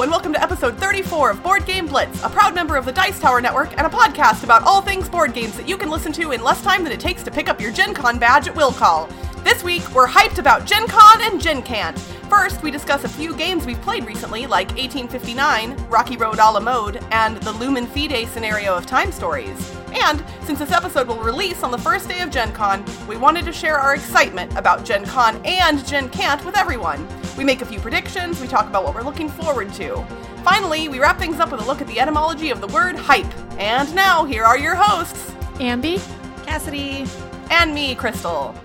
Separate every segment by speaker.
Speaker 1: And welcome to episode 34 of Board Game Blitz, a proud member of the Dice Tower Network and a podcast about all things board games that you can listen to in less time than it takes to pick up your Gen Con badge at will call. This week, we're hyped about Gen Con and Gen Can't. First, we discuss a few games we've played recently, like 1859, Rocky Road a la mode, and the Lumen Fide scenario of Time Stories. And since this episode will release on the first day of Gen Con, we wanted to share our excitement about Gen Con and Gen Can't with everyone. We make a few predictions, we talk about what we're looking forward to. Finally, we wrap things up with a look at the etymology of the word hype. And now, here are your hosts
Speaker 2: Ambi,
Speaker 3: Cassidy,
Speaker 1: and me, Crystal.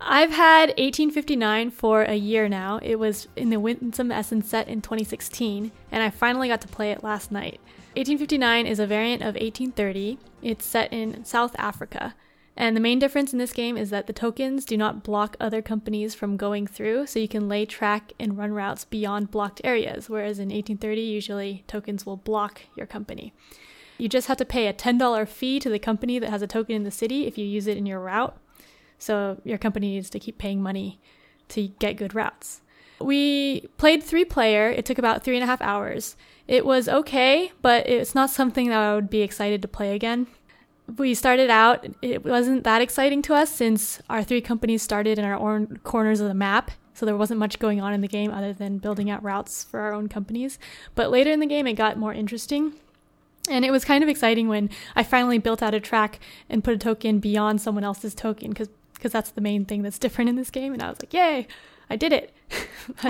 Speaker 2: I've had 1859 for a year now. It was in the Winsome Essen set in 2016, and I finally got to play it last night. 1859 is a variant of 1830. It's set in South Africa. And the main difference in this game is that the tokens do not block other companies from going through, so you can lay track and run routes beyond blocked areas, whereas in 1830, usually tokens will block your company. You just have to pay a $10 fee to the company that has a token in the city if you use it in your route. So your company needs to keep paying money to get good routes. We played three player. It took about three and a half hours. It was okay, but it's not something that I would be excited to play again we started out, it wasn't that exciting to us since our three companies started in our own corners of the map. So there wasn't much going on in the game other than building out routes for our own companies. But later in the game, it got more interesting. And it was kind of exciting when I finally built out a track and put a token beyond someone else's token because because that's the main thing that's different in this game. And I was like, yay, I did it.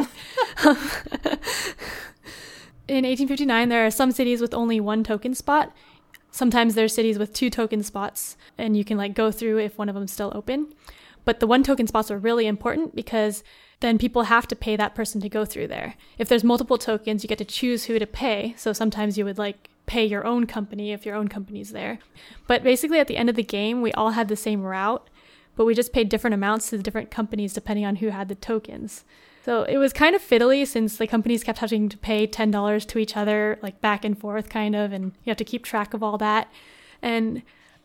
Speaker 2: in 1859, there are some cities with only one token spot, Sometimes there's cities with two token spots and you can like go through if one of them's still open. But the one token spots are really important because then people have to pay that person to go through there. If there's multiple tokens, you get to choose who to pay. So sometimes you would like pay your own company if your own company's there. But basically at the end of the game, we all had the same route, but we just paid different amounts to the different companies depending on who had the tokens. So it was kind of fiddly since the companies kept having to pay $10 to each other, like back and forth, kind of, and you have to keep track of all that. And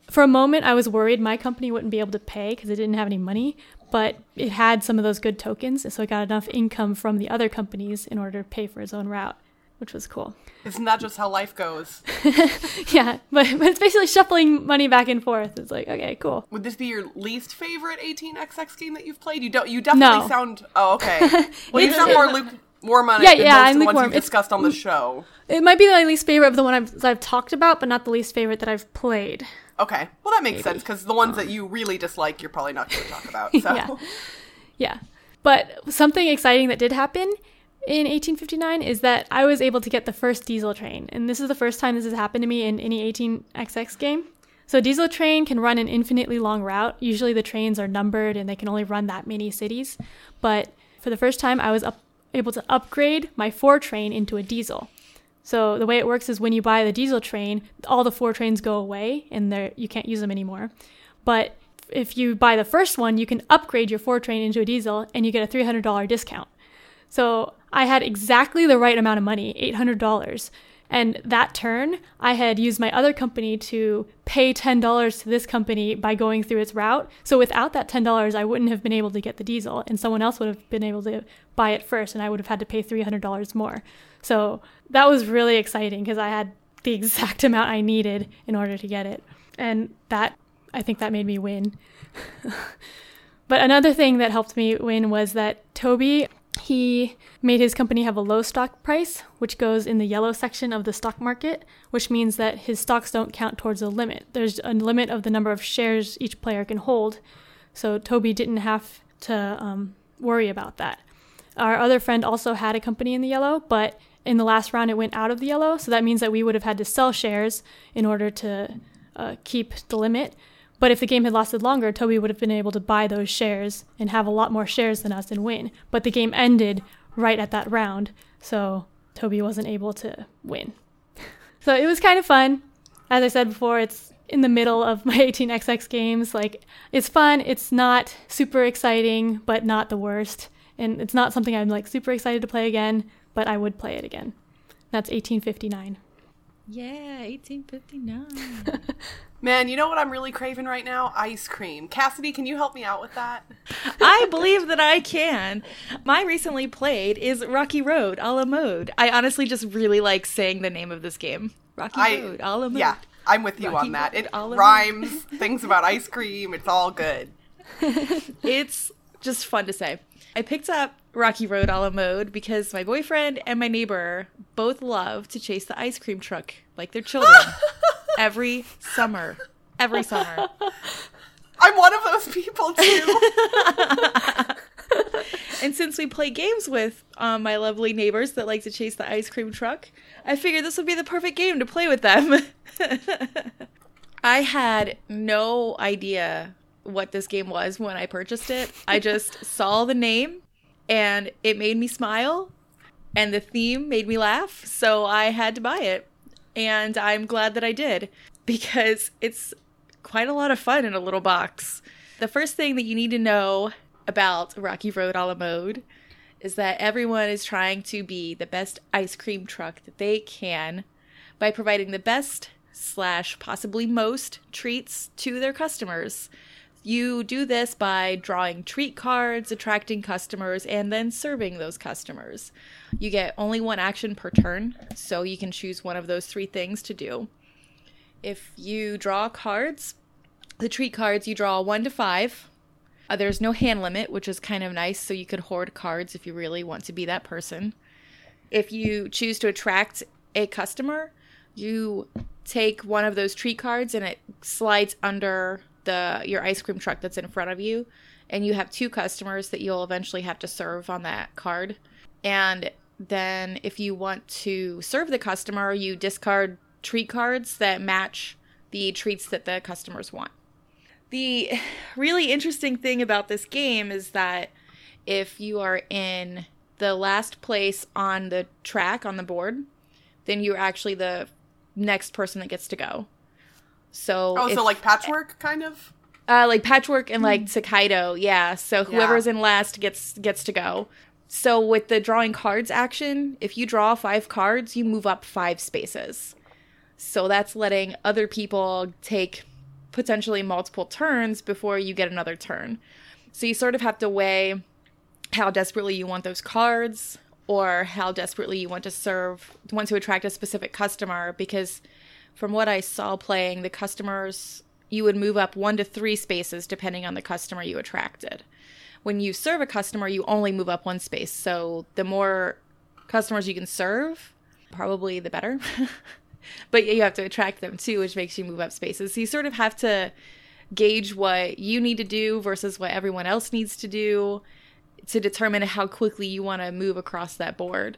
Speaker 2: for a moment, I was worried my company wouldn't be able to pay because it didn't have any money, but it had some of those good tokens, and so it got enough income from the other companies in order to pay for its own route which was cool.
Speaker 1: Isn't that just how life goes?
Speaker 2: yeah, but, but it's basically shuffling money back and forth. It's like, okay, cool.
Speaker 1: Would this be your least favorite 18xx game that you've played? You don't. You definitely
Speaker 2: no.
Speaker 1: sound. Oh, okay. Well, you sound more lukewarm on it
Speaker 2: yeah,
Speaker 1: than
Speaker 2: yeah, I'm
Speaker 1: of the
Speaker 2: lukewarm.
Speaker 1: ones you've discussed on the show.
Speaker 2: It might be my least favorite of the one I've, I've talked about, but not the least favorite that I've played.
Speaker 1: Okay, well that makes Maybe. sense because the ones that you really dislike, you're probably not going to talk about. So.
Speaker 2: yeah, yeah. But something exciting that did happen in 1859 is that I was able to get the first diesel train. And this is the first time this has happened to me in any 18XX game. So, a diesel train can run an infinitely long route. Usually, the trains are numbered and they can only run that many cities. But for the first time, I was up, able to upgrade my four train into a diesel. So, the way it works is when you buy the diesel train, all the four trains go away and you can't use them anymore. But if you buy the first one, you can upgrade your four train into a diesel and you get a $300 discount. So I had exactly the right amount of money, $800. And that turn, I had used my other company to pay $10 to this company by going through its route. So without that $10, I wouldn't have been able to get the diesel, and someone else would have been able to buy it first, and I would have had to pay $300 more. So that was really exciting because I had the exact amount I needed in order to get it. And that, I think that made me win. but another thing that helped me win was that Toby he made his company have a low stock price, which goes in the yellow section of the stock market, which means that his stocks don't count towards a limit. There's a limit of the number of shares each player can hold, so Toby didn't have to um, worry about that. Our other friend also had a company in the yellow, but in the last round it went out of the yellow, so that means that we would have had to sell shares in order to uh, keep the limit. But if the game had lasted longer, Toby would have been able to buy those shares and have a lot more shares than us and win. But the game ended right at that round, so Toby wasn't able to win. so it was kind of fun. As I said before, it's in the middle of my 18xx games. Like, it's fun. It's not super exciting, but not the worst. And it's not something I'm like super excited to play again, but I would play it again. That's 1859.
Speaker 3: Yeah, 1859.
Speaker 1: Man, you know what I'm really craving right now? Ice cream. Cassidy, can you help me out with that?
Speaker 3: I believe that I can. My recently played is Rocky Road a la mode. I honestly just really like saying the name of this game. Rocky
Speaker 1: I-
Speaker 3: Road a la mode.
Speaker 1: Yeah, I'm with you
Speaker 3: Rocky
Speaker 1: on that.
Speaker 3: Road,
Speaker 1: It rhymes, things about ice cream, it's all good.
Speaker 3: It's just fun to say. I picked up Rocky Road a la mode because my boyfriend and my neighbor both love to chase the ice cream truck like their children every summer. Every summer.
Speaker 1: I'm one of those people too.
Speaker 3: And since we play games with um, my lovely neighbors that like to chase the ice cream truck, I figured this would be the perfect game to play with them. I had no idea what this game was when I purchased it. I just saw the name and it made me smile and the theme made me laugh, so I had to buy it. And I'm glad that I did because it's quite a lot of fun in a little box. The first thing that you need to know about Rocky Road a la mode is that everyone is trying to be the best ice cream truck that they can by providing the best slash possibly most treats to their customers. You do this by drawing treat cards, attracting customers, and then serving those customers. You get only one action per turn, so you can choose one of those three things to do. If you draw cards, the treat cards, you draw one to five. Uh, there's no hand limit, which is kind of nice, so you could hoard cards if you really want to be that person. If you choose to attract a customer, you take one of those treat cards and it slides under the your ice cream truck that's in front of you, and you have two customers that you'll eventually have to serve on that card. And then if you want to serve the customer, you discard treat cards that match the treats that the customers want. The really interesting thing about this game is that if you are in the last place on the track on the board, then you're actually the next person that gets to go. So,
Speaker 1: Oh,
Speaker 3: if-
Speaker 1: so like patchwork, kind of?
Speaker 3: uh, like patchwork and like Tokaido, yeah. So whoever's in last gets gets to go. So with the drawing cards action, if you draw five cards, you move up five spaces. So that's letting other people take potentially multiple turns before you get another turn. So you sort of have to weigh how desperately you want those cards or how desperately you want to serve want to attract a specific customer because from what I saw playing the customers you would move up 1 to 3 spaces depending on the customer you attracted. When you serve a customer you only move up one space. So the more customers you can serve, probably the better. but you have to attract them too, which makes you move up spaces. So you sort of have to gauge what you need to do versus what everyone else needs to do to determine how quickly you want to move across that board.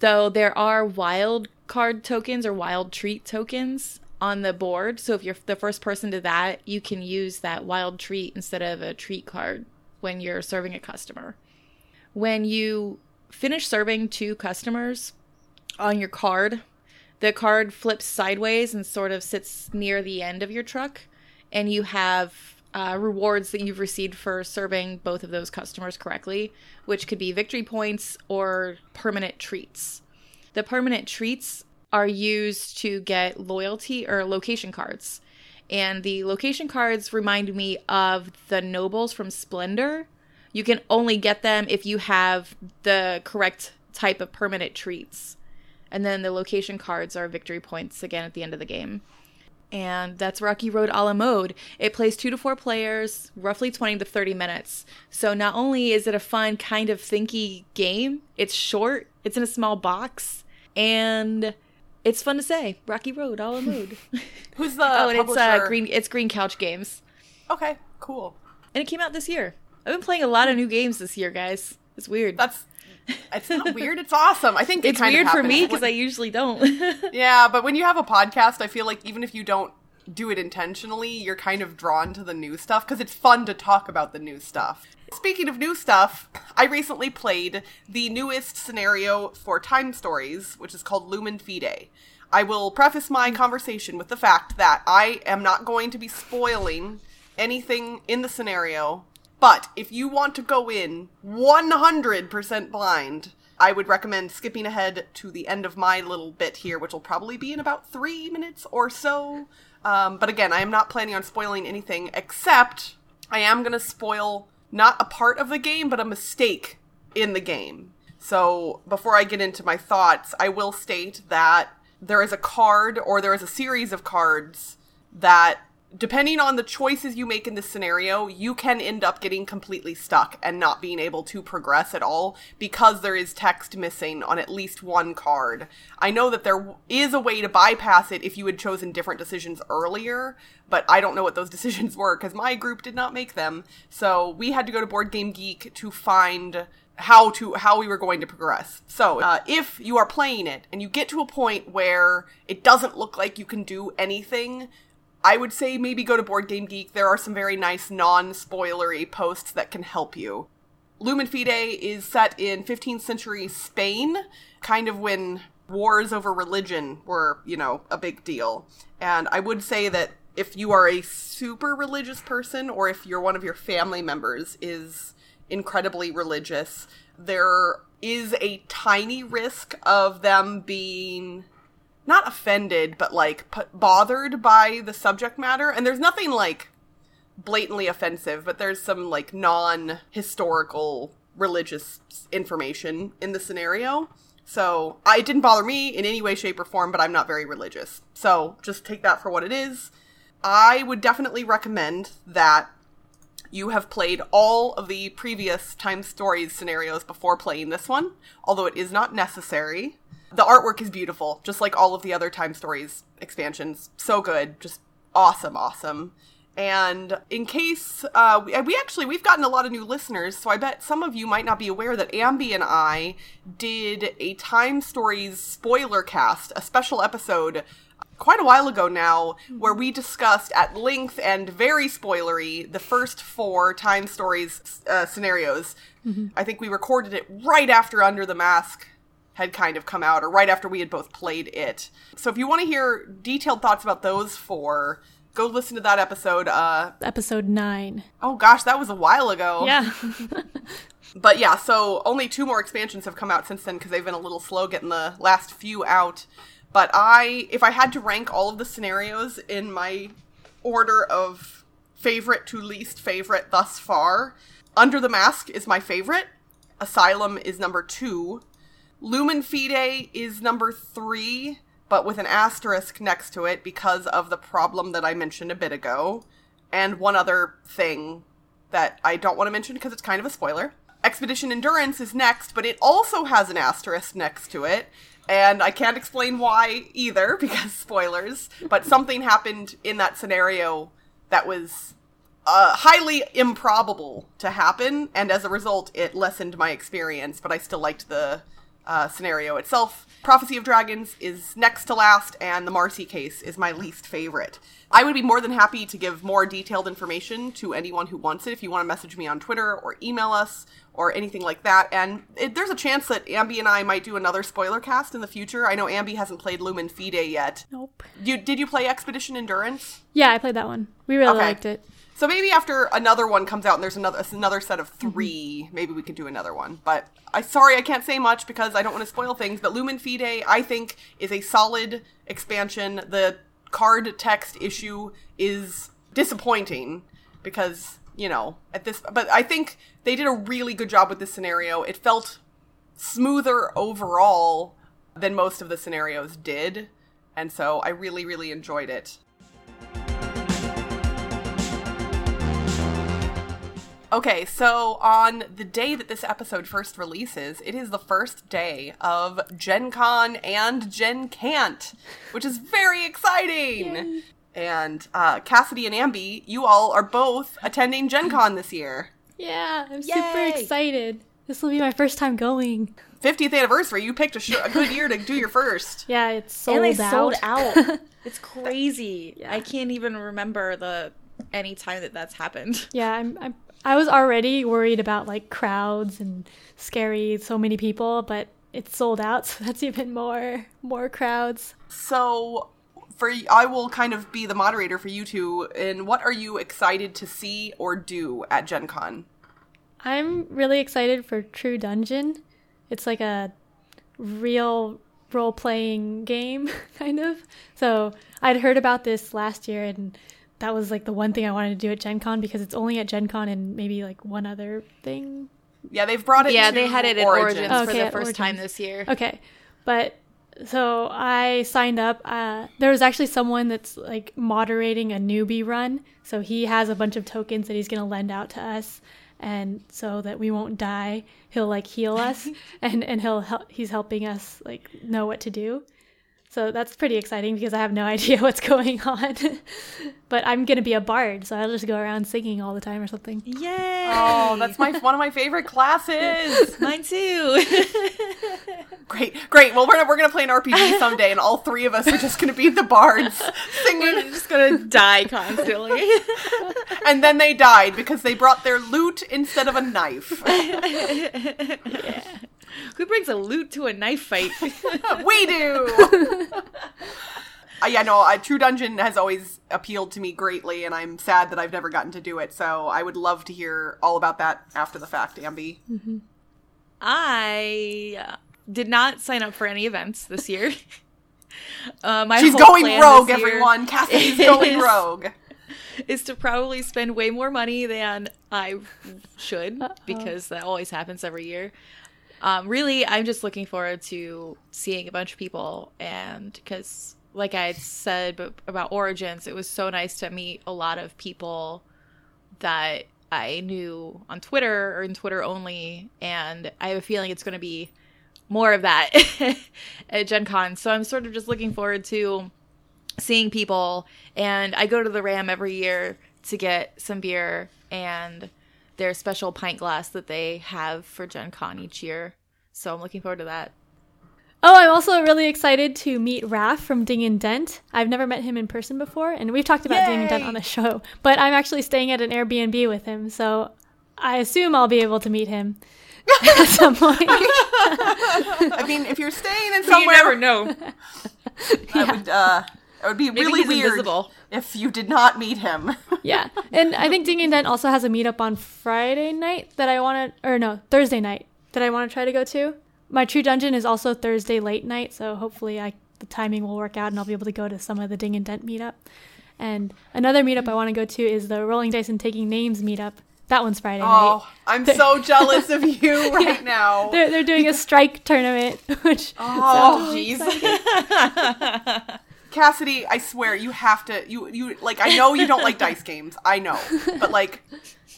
Speaker 3: Though there are wild card tokens or wild treat tokens on the board. So if you're the first person to that, you can use that wild treat instead of a treat card when you're serving a customer. When you finish serving two customers on your card, the card flips sideways and sort of sits near the end of your truck, and you have uh, rewards that you've received for serving both of those customers correctly, which could be victory points or permanent treats. The permanent treats are used to get loyalty or location cards. And the location cards remind me of the nobles from Splendor. You can only get them if you have the correct type of permanent treats. And then the location cards are victory points again at the end of the game. And that's Rocky Road a la mode. It plays two to four players, roughly 20 to 30 minutes. So not only is it a fun, kind of thinky game, it's short, it's in a small box, and it's fun to say. Rocky Road a la mode.
Speaker 1: Who's the
Speaker 3: oh, and it's uh,
Speaker 1: publisher?
Speaker 3: Green it's Green Couch Games.
Speaker 1: Okay, cool.
Speaker 3: And it came out this year. I've been playing a lot of new games this year, guys. It's weird.
Speaker 1: That's it's not weird. It's awesome. I think
Speaker 3: it's
Speaker 1: of
Speaker 3: weird for me because I usually don't.
Speaker 1: Yeah, but when you have a podcast, I feel like even if you don't do it intentionally, you're kind of drawn to the new stuff because it's fun to talk about the new stuff. Speaking of new stuff, I recently played the newest scenario for Time Stories, which is called Lumen Fide. I will preface my conversation with the fact that I am not going to be spoiling anything in the scenario, but if you want to go in 100% blind, I would recommend skipping ahead to the end of my little bit here, which will probably be in about three minutes or so. Um, but again, I am not planning on spoiling anything except I am going to spoil not a part of the game, but a mistake in the game. So before I get into my thoughts, I will state that there is a card or there is a series of cards that depending on the choices you make in this scenario, you can end up getting completely stuck and not being able to progress at all because there is text missing on at least one card. I know that there is a way to bypass it if you had chosen different decisions earlier, but I don't know what those decisions were because my group did not make them. So we had to go to Board Game Geek to find how to how we were going to progress. So, uh, if you are playing it and you get to a point where it doesn't look like you can do anything, I would say maybe go to Board Game Geek. There are some very nice non-spoilery posts that can help you. Lumen Fide is set in 15th century Spain, kind of when wars over religion were, you know, a big deal. And I would say that if you are a super religious person or if you're one of your family members is incredibly religious, there is a tiny risk of them being not offended, but like p- bothered by the subject matter. And there's nothing like blatantly offensive, but there's some like non historical religious information in the scenario. So I, it didn't bother me in any way, shape, or form, but I'm not very religious. So just take that for what it is. I would definitely recommend that you have played all of the previous Time Stories scenarios before playing this one, although it is not necessary. The artwork is beautiful, just like all of the other Time Stories expansions. So good, just awesome, awesome. And in case uh, we, we actually we've gotten a lot of new listeners, so I bet some of you might not be aware that Ambi and I did a Time Stories spoiler cast, a special episode quite a while ago now, where we discussed at length and very spoilery the first four Time Stories uh, scenarios. Mm-hmm. I think we recorded it right after Under the Mask had kind of come out, or right after we had both played it. So if you want to hear detailed thoughts about those four, go listen to that episode. Uh,
Speaker 2: episode nine.
Speaker 1: Oh gosh, that was a while ago.
Speaker 2: Yeah.
Speaker 1: but yeah, so only two more expansions have come out since then because they've been a little slow getting the last few out. But I, if I had to rank all of the scenarios in my order of favorite to least favorite thus far, Under the Mask is my favorite. Asylum is number two. Lumen Fide is number three, but with an asterisk next to it because of the problem that I mentioned a bit ago. And one other thing that I don't want to mention because it's kind of a spoiler. Expedition Endurance is next, but it also has an asterisk next to it. And I can't explain why either because spoilers, but something happened in that scenario that was uh, highly improbable to happen, and as a result, it lessened my experience, but I still liked the uh, scenario itself. Prophecy of Dragons is next to last, and the Marcy case is my least favorite. I would be more than happy to give more detailed information to anyone who wants it. If you want to message me on Twitter or email us or anything like that, and it, there's a chance that Ambi and I might do another spoiler cast in the future. I know Ambi hasn't played Lumen Fide yet.
Speaker 2: Nope.
Speaker 1: You did you play Expedition Endurance?
Speaker 2: Yeah, I played that one. We really okay. liked it.
Speaker 1: So maybe after another one comes out and there's another another set of 3 mm-hmm. maybe we could do another one. But I sorry I can't say much because I don't want to spoil things. But Lumen Fide I think is a solid expansion. The card text issue is disappointing because you know at this. But I think they did a really good job with this scenario. It felt smoother overall than most of the scenarios did, and so I really really enjoyed it. Okay, so on the day that this episode first releases, it is the first day of Gen Con and Gen Can't, which is very exciting. Yay. And uh, Cassidy and Ambi, you all are both attending Gen Con this year.
Speaker 2: Yeah, I'm Yay. super excited. This will be my first time going.
Speaker 1: 50th anniversary. You picked a, sh- a good year to do your first.
Speaker 2: Yeah, it's sold
Speaker 3: and they
Speaker 2: out.
Speaker 3: sold out. it's crazy. Yeah. I can't even remember the any time that that's happened.
Speaker 2: Yeah, I'm, I'm I was already worried about like crowds and scary so many people, but it's sold out, so that's even more more crowds.
Speaker 1: So for I will kind of be the moderator for you two. And what are you excited to see or do at Gen Con?
Speaker 2: I'm really excited for True Dungeon. It's like a real role playing game, kind of. So I'd heard about this last year, and that was like the one thing I wanted to do at Gen Con because it's only at Gen Con and maybe like one other thing.
Speaker 1: Yeah, they've brought it.
Speaker 3: Yeah,
Speaker 1: to
Speaker 3: they had it at
Speaker 1: Origins.
Speaker 3: Origins,
Speaker 2: Okay,
Speaker 3: for the
Speaker 2: at
Speaker 3: first time this year.
Speaker 2: Okay, but so I signed up. Uh, there was actually someone that's like moderating a newbie run, so he has a bunch of tokens that he's gonna lend out to us, and so that we won't die, he'll like heal us, and and he'll help. He's helping us like know what to do. So that's pretty exciting because I have no idea what's going on. but I'm gonna be a bard, so I'll just go around singing all the time or something.
Speaker 3: Yay!
Speaker 1: Oh, that's my one of my favorite classes.
Speaker 3: mine too.
Speaker 1: Great, great. Well, we're gonna, we're gonna play an RPG someday, and all three of us are just gonna be the bards
Speaker 3: We're just gonna die constantly.
Speaker 1: And then they died because they brought their lute instead of a knife.
Speaker 3: Who brings a lute to a knife fight?
Speaker 1: we do. Uh, yeah, no, uh, True Dungeon has always appealed to me greatly, and I'm sad that I've never gotten to do it. So I would love to hear all about that after the fact, Ambi.
Speaker 3: I uh, did not sign up for any events this year. Uh, my
Speaker 1: She's
Speaker 3: whole
Speaker 1: going
Speaker 3: plan
Speaker 1: rogue,
Speaker 3: this year
Speaker 1: everyone. Cassidy's going rogue.
Speaker 3: Is to probably spend way more money than I should because that always happens every year. Um, really, I'm just looking forward to seeing a bunch of people, and because, like I said b- about Origins, it was so nice to meet a lot of people that I knew on Twitter or in Twitter only, and I have a feeling it's going to be more of that at Gen Con. So I'm sort of just looking forward to seeing people. And I go to the Ram every year to get some beer and their special pint glass that they have for Gen Con each year. So I'm looking forward to that.
Speaker 2: Oh, I'm also really excited to meet Raph from Ding and Dent. I've never met him in person before, and we've talked about Ding and Dent on the show, but I'm actually staying at an Airbnb with him, so I assume I'll be able to meet him at some point.
Speaker 1: I mean, if you're staying in somewhere,
Speaker 3: you never know.
Speaker 1: I would, uh, it would be
Speaker 3: Maybe
Speaker 1: really weird
Speaker 3: invisible.
Speaker 1: if you did not meet him.
Speaker 2: Yeah, and I think Ding and Dent also has a meetup on Friday night that I want to, or no, Thursday night that I want to try to go to. My True Dungeon is also Thursday late night, so hopefully I the timing will work out and I'll be able to go to some of the Ding and Dent meetup. And another meetup I want to go to is the Rolling Dice and Taking Names meetup. That one's Friday oh, night.
Speaker 1: Oh, I'm so jealous of you right now.
Speaker 2: They're, they're doing a strike tournament, which
Speaker 1: Oh, jeez. Cassidy, I swear you have to. You you like. I know you don't like dice games. I know, but like,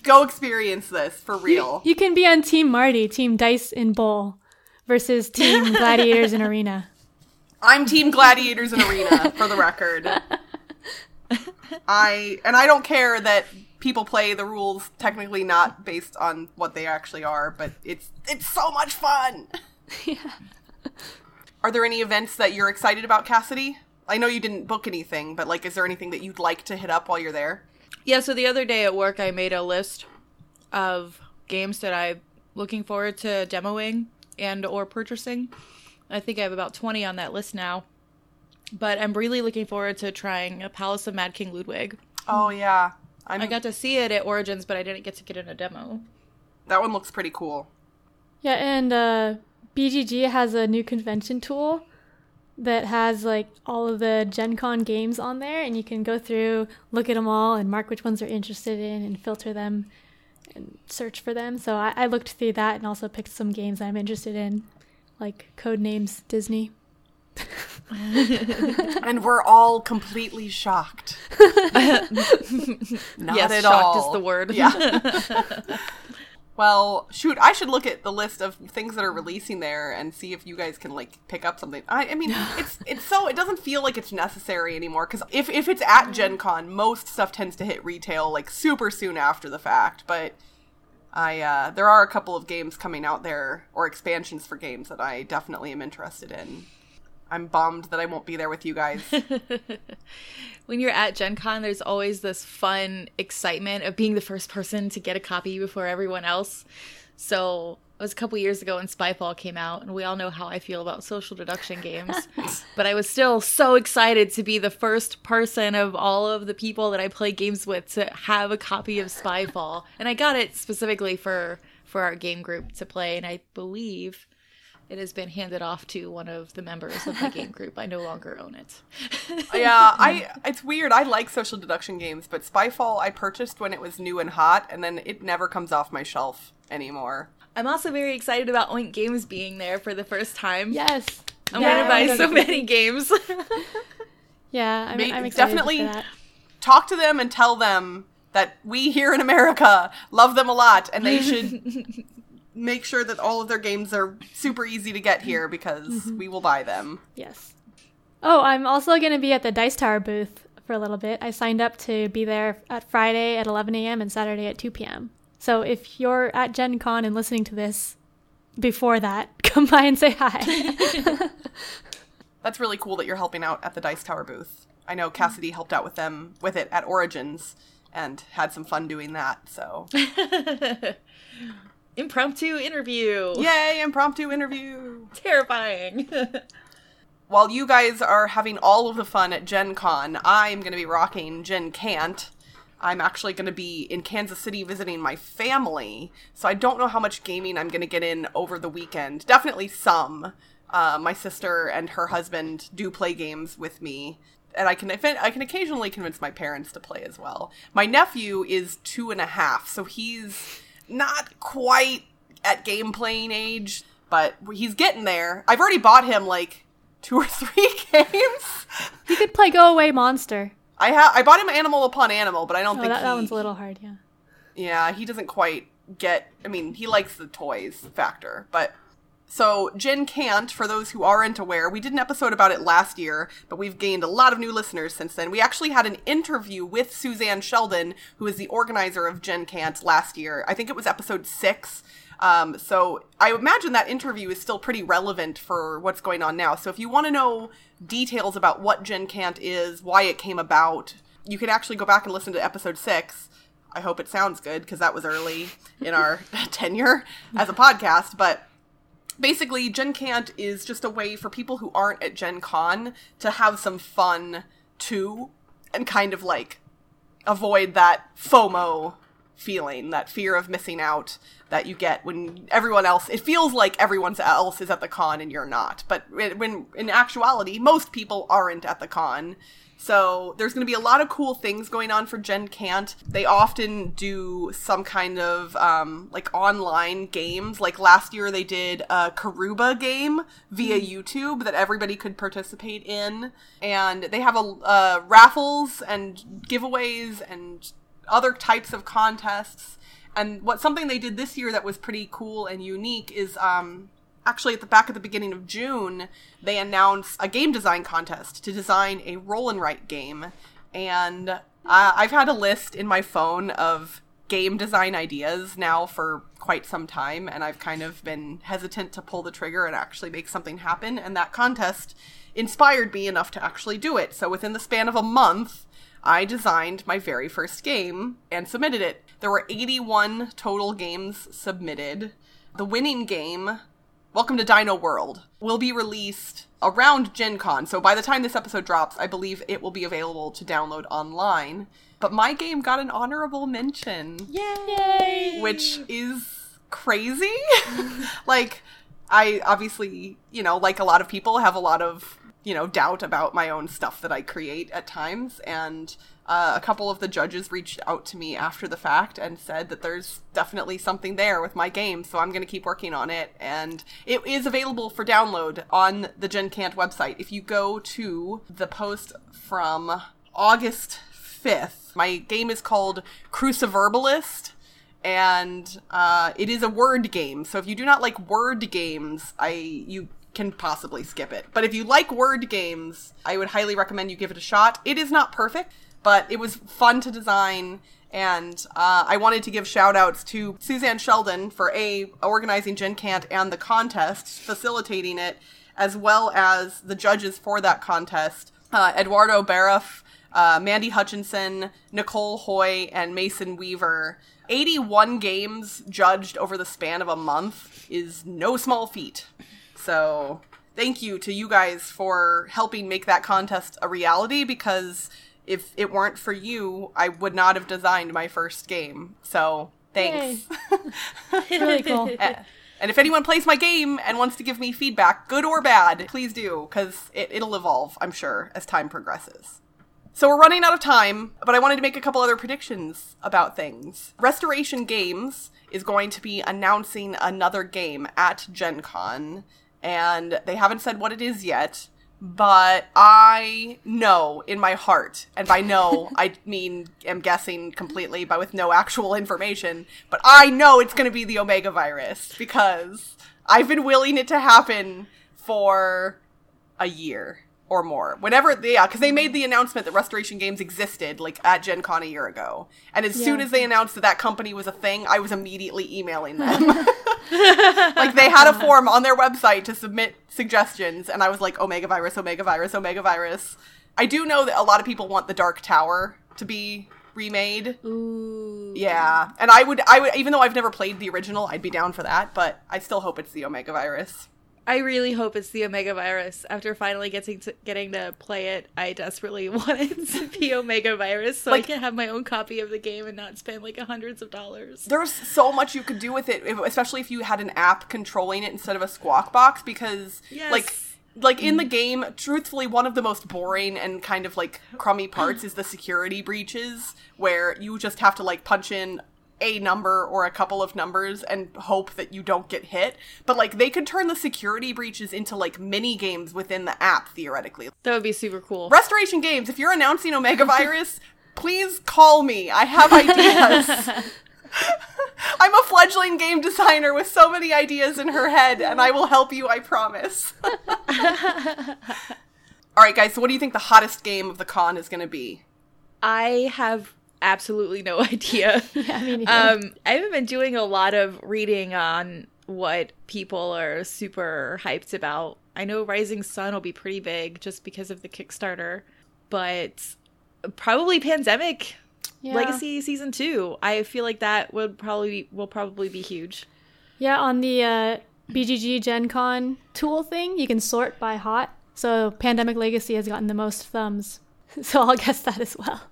Speaker 1: go experience this for real.
Speaker 2: You can be on Team Marty, Team Dice in Bowl, versus Team Gladiators in Arena.
Speaker 1: I'm Team Gladiators in Arena for the record. I and I don't care that people play the rules technically not based on what they actually are, but it's it's so much fun. Yeah. Are there any events that you're excited about, Cassidy? I know you didn't book anything, but like, is there anything that you'd like to hit up while you're there?
Speaker 3: Yeah, so the other day at work, I made a list of games that I'm looking forward to demoing and or purchasing. I think I have about 20 on that list now. But I'm really looking forward to trying a Palace of Mad King Ludwig.
Speaker 1: Oh yeah, I'm,
Speaker 3: I got to see it at Origins, but I didn't get to get in a demo.
Speaker 1: that one looks pretty cool.
Speaker 2: Yeah, and uh, BGG has a new convention tool that has like all of the Gen Con games on there, and you can go through, look at them all, and mark which ones you're interested in, and filter them and search for them. So I, I looked through that and also picked some games I'm interested in, like Codenames Disney.
Speaker 1: And we're all completely shocked. Not
Speaker 3: yes,
Speaker 1: at
Speaker 3: shocked
Speaker 1: all.
Speaker 3: is the word.
Speaker 1: Yeah. well, shoot, I should look at the list of things that are releasing there and see if you guys can like pick up something. I, I mean, it's it's so it doesn't feel like it's necessary anymore because if if it's at Gen Con, most stuff tends to hit retail like super soon after the fact. But I uh, there are a couple of games coming out there or expansions for games that I definitely am interested in. I'm bummed that I won't be there with you guys.
Speaker 3: when you're at Gen Con, there's always this fun excitement of being the first person to get a copy before everyone else. So it was a couple years ago when Spyfall came out, and we all know how I feel about social deduction games. but I was still so excited to be the first person of all of the people that I play games with to have a copy of Spyfall, and I got it specifically for for our game group to play. And I believe It has been handed off to one of the members of the game group. I no longer own it.
Speaker 1: yeah, I it's weird. I like social deduction games, but Spyfall I purchased when it was new and hot, and then it never comes off my shelf anymore.
Speaker 3: I'm also very excited about Oink Games being there for the first time.
Speaker 2: Yes.
Speaker 3: I'm gonna buy so many games.
Speaker 2: yeah, I'm,
Speaker 1: Ma-
Speaker 2: I'm excited
Speaker 1: definitely
Speaker 2: for that.
Speaker 1: talk to them and tell them that we here in America love them a lot, and they should make sure that all of their games are super easy to get here because mm-hmm. we will buy them.
Speaker 2: Yes. Oh, I'm also going to be at the Dice Tower booth for a little bit. I signed up to be there at Friday at 11 a.m. and Saturday at 2 p.m. So if you're at Gen Con and listening to this before that, come by and say hi.
Speaker 1: That's really cool that you're helping out at the Dice Tower booth. I know Cassidy helped out with them with it at Origins and had some fun doing that. So,
Speaker 3: Impromptu interview.
Speaker 1: yay, impromptu interview.
Speaker 3: Terrifying.
Speaker 1: While you guys are having all of the fun at Gen Con, I'm going to be rocking Gen Can't. I'm actually going to be in Kansas City visiting my family, so I don't know how much gaming I'm going to get in over the weekend. Definitely some. Uh, my sister and her husband do play games with me, and I can I can occasionally convince my parents to play as well. My nephew is two and a half, so he's not quite at game playing age, but he's getting there. I've already bought him like two or three games.
Speaker 2: you could play Go Away Monster.
Speaker 1: I have I bought him Animal Upon Animal, but I don't
Speaker 2: Oh,
Speaker 1: think
Speaker 2: that,
Speaker 1: he,
Speaker 2: that one's a little hard, yeah.
Speaker 1: yeah he doesn't quite get. I mean, he likes the toys factor, but so Gen Can't. For those who aren't aware, we did an episode about it last year, but we've gained a lot of new listeners since then. We actually had an interview with Suzanne Sheldon, who is the organizer of Gen Can't last year. I think it was episode six. Um, so I imagine that interview is still pretty relevant for what's going on now. So if you want to know details about what Gen Can't is, why it came about, you can actually go back and listen to episode six. I hope it sounds good because that was early in our tenure as a podcast. But basically, Gen Can't is just a way for people who aren't at Gen Con to have some fun too and kind of like avoid that FOMO feeling, that fear of missing out that you get when everyone else, it feels like everyone else is at the con and you're not. But when in actuality, most people aren't at the con. So there's going to be a lot of cool things going on for Gen Can't. They often do some kind of um, like online games. Like last year, they did a Karuba game via YouTube that everybody could participate in, and they have a uh, raffles and giveaways and other types of contests. And what something they did this year that was pretty cool and unique is um, actually at the back at the beginning of June, they announced a game design contest to design a roll and write game. And uh, I've had a list in my phone of game design ideas now for quite some time, and I've kind of been hesitant to pull the trigger and actually make something happen. And that contest inspired me enough to actually do it. So within the span of a month, I designed my very first game and submitted it. There were 81 total games submitted. The winning game, Welcome to Dino World, will be released around Gen Con. So by the time this episode drops, I believe it will be available to download online. But my game got an honorable mention,
Speaker 2: Yay!
Speaker 1: which is crazy. like, I obviously, you know, like a lot of people, have a lot of you know, doubt about my own stuff that I create at times. And uh, a couple of the judges reached out to me after the fact and said that there's definitely something there with my game, so I'm going to keep working on it. And it is available for download on the Gen Can't website. If you go to the post from August 5th, my game is called Cruciverbalist and uh, it is a word game. So if you do not like word games, I you can possibly skip it. But if you like word games, I would highly recommend you give it a shot. It is not perfect, but it was fun to design. And uh, I wanted to give shout outs to Suzanne Sheldon for A, organizing Gen Can't and the contest, facilitating it, as well as the judges for that contest uh, Eduardo Baraf, uh, Mandy Hutchinson, Nicole Hoy, and Mason Weaver. 81 games judged over the span of a month is no small feat. So thank you to you guys for helping make that contest a reality because if it weren't for you, I would not have designed my first game. So thanks.
Speaker 2: really cool.
Speaker 1: And if anyone plays my game and wants to give me feedback, good or bad, please do, because it, it'll evolve, I'm sure, as time progresses. So we're running out of time, but I wanted to make a couple other predictions about things. Restoration Games is going to be announcing another game at Gen Con, and they haven't said what it is yet, but I know in my heart, and by know, I mean am guessing completely, but with no actual information, but I know it's going to be the Omega virus because I've been willing it to happen for a year or more. Whenever they, yeah, because they made the announcement that Restoration Games existed like at Gen Con a year ago, and as soon as they announced that that company was a thing, I was immediately emailing them. like they had a form on their website to submit suggestions, and I was like, Omega Virus, Omega Virus, Omega Virus. I do know that a lot of people want the Dark Tower to be remade.
Speaker 3: Ooh.
Speaker 1: Yeah, and I would, I would, even though I've never played the original, I'd be down for that. But I still hope it's the Omega Virus.
Speaker 3: I really hope it's the Omega Virus. After finally getting to getting to play it, I desperately want it to be Omega Virus so
Speaker 1: Like-
Speaker 3: I can have my own copy of the game and not spend like hundreds of dollars.
Speaker 1: There's so much you could do with it, especially if you had an app controlling it instead of a squawk box. Because
Speaker 3: Yes.
Speaker 1: like, like in the game, truthfully, one of the most boring and kind of like crummy parts is the security breaches, where you just have to like punch in a number or a couple of numbers and hope that you don't get hit. But like they could turn the security breaches into like mini games within the app theoretically.
Speaker 3: That would be super cool.
Speaker 1: Restoration Games, if you're announcing Omega Virus, please call me. I have ideas. I'm a fledgling game designer with so many ideas in her head, and I will help you, I promise. All right, guys, so what do you think the hottest game of the con is going to be?
Speaker 3: I have absolutely no idea.
Speaker 2: Yeah, me neither.
Speaker 3: um, I haven't been doing a lot of reading on what people are super hyped about. I know Rising Sun will be pretty big just because of the Kickstarter, but probably Pandemic
Speaker 2: Yeah.
Speaker 3: Legacy Season Two. I feel like that would probably will probably be huge.
Speaker 2: Yeah, on the uh, BGG Gen Con tool thing, you can sort by hot. So Pandemic Legacy has gotten the most thumbs. So I'll guess that as well.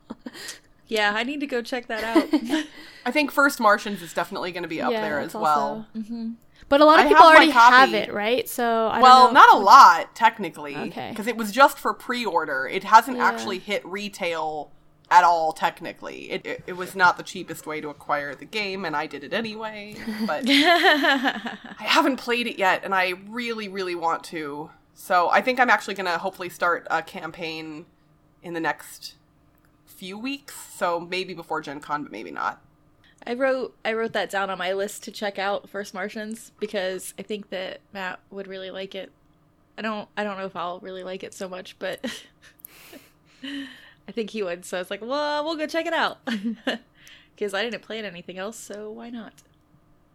Speaker 3: Yeah, I need to go check that out.
Speaker 1: I think First Martians is definitely going to be up
Speaker 2: Yeah,
Speaker 1: there
Speaker 2: that's
Speaker 1: as well.
Speaker 2: also- mm-hmm. But a lot of
Speaker 1: I
Speaker 2: people
Speaker 1: have
Speaker 2: already have it, right? So I
Speaker 1: Well,
Speaker 2: don't know.
Speaker 1: not a lot, technically.
Speaker 2: Okay.
Speaker 1: Because it was just for pre order. It hasn't
Speaker 2: Yeah.
Speaker 1: actually hit retail at all, technically. It, it, it was not the cheapest way to acquire the game, and I did it anyway. But I haven't played it yet, and I really, really want to. So I think I'm actually going to hopefully start a campaign in the next few weeks. So maybe before Gen Con, but maybe not.
Speaker 3: I wrote I wrote that down on my list to check out First Martians because I think that Matt would really like it. I don't I don't know if I'll really like it so much, but I think he would. So I was like, well, we'll go check it out because I didn't plan anything else, so why not?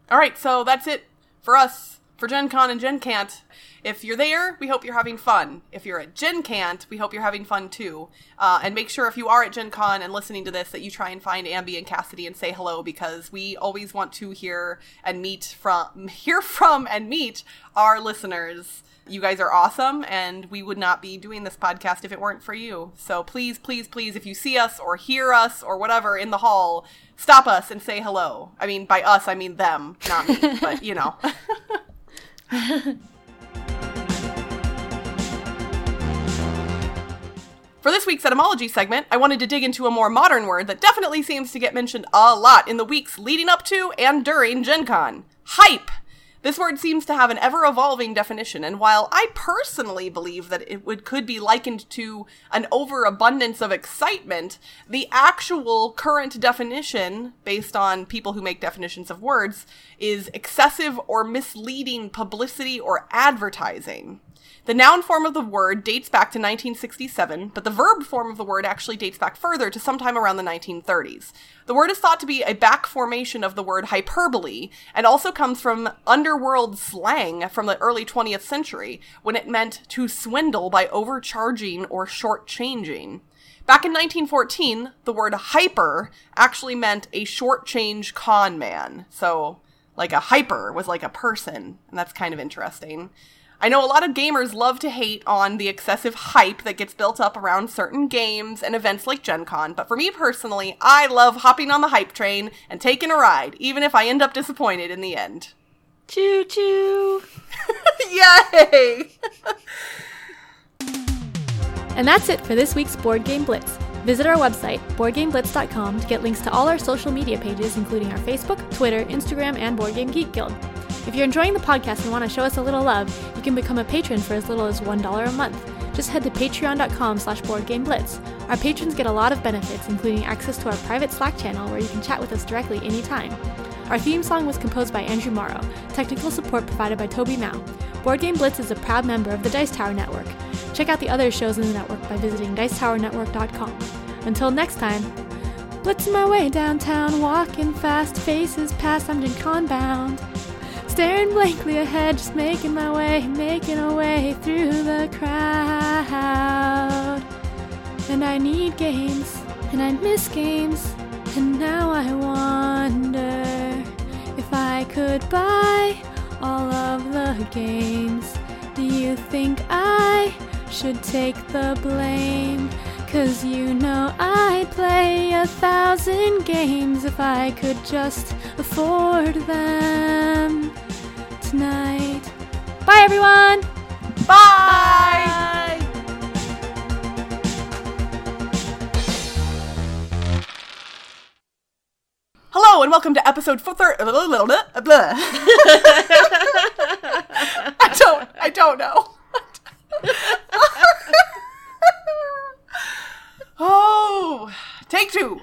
Speaker 1: All right, so that's it for us for Gen Con and Gen Can't. If you're there, we hope you're having fun. If you're at Gen Can't, we hope you're having fun too. Uh, and make sure if you are at Gen Con and listening to this that you try and find Ambi and Cassidy and say hello because we always want to hear and meet from hear from and meet our listeners. You guys are awesome, and we would not be doing this podcast if it weren't for you. So please, please, please, if you see us or hear us or whatever in the hall, stop us and say hello. I mean, by us, I mean them, not me, but you know. For this week's etymology segment, I wanted to dig into a more modern word that definitely seems to get mentioned a lot in the weeks leading up to and during Gen Con hype. This word seems to have an ever evolving definition, and while I personally believe that it would, could be likened to an overabundance of excitement, the actual current definition, based on people who make definitions of words, is excessive or misleading publicity or advertising. The noun form of the word dates back to 1967, but the verb form of the word actually dates back further to sometime around the 1930s. The word is thought to be a back formation of the word hyperbole, and also comes from underworld slang from the early 20th century, when it meant to swindle by overcharging or shortchanging. Back in 1914, the word hyper actually meant a shortchange con man. So, like a hyper was like a person, and that's kind of interesting. I know a lot of gamers love to hate on the excessive hype that gets built up around certain games and events like Gen Con, but for me personally, I love hopping on the hype train and taking a ride, even if I end up disappointed in the end.
Speaker 3: Choo choo.
Speaker 1: Yay!
Speaker 2: And that's it for this week's Board Game Blitz. Visit our website, boardgameblitz.com, to get links to all our social media pages, including our Facebook, Twitter, Instagram, and Board Game Geek Guild. If you're enjoying the podcast and want to show us a little love, you can become a patron for as little as $1 a month. Just head to patreon.com slash boardgameblitz. Our patrons get a lot of benefits, including access to our private Slack channel where you can chat with us directly anytime. Our theme song was composed by Andrew Morrow, technical support provided by Toby Mao. Board Game Blitz is a proud member of the Dice Tower Network. Check out the other shows in the network by visiting dicetowernetwork.com. Until next time, blitzing my way downtown, walking fast, faces past, I'm Gen Con bound. Staring blankly ahead, just making my way, making a way through the crowd. And I need games, and I miss games, and now I wonder if I could buy all of the games. Do you think I should take the blame? Cause you know I'd play a thousand games if I could just afford them tonight. Bye, everyone!
Speaker 1: Bye! Hello and welcome to episode four. Thir- blah, blah, blah, blah. I don't. I don't know. oh, take two.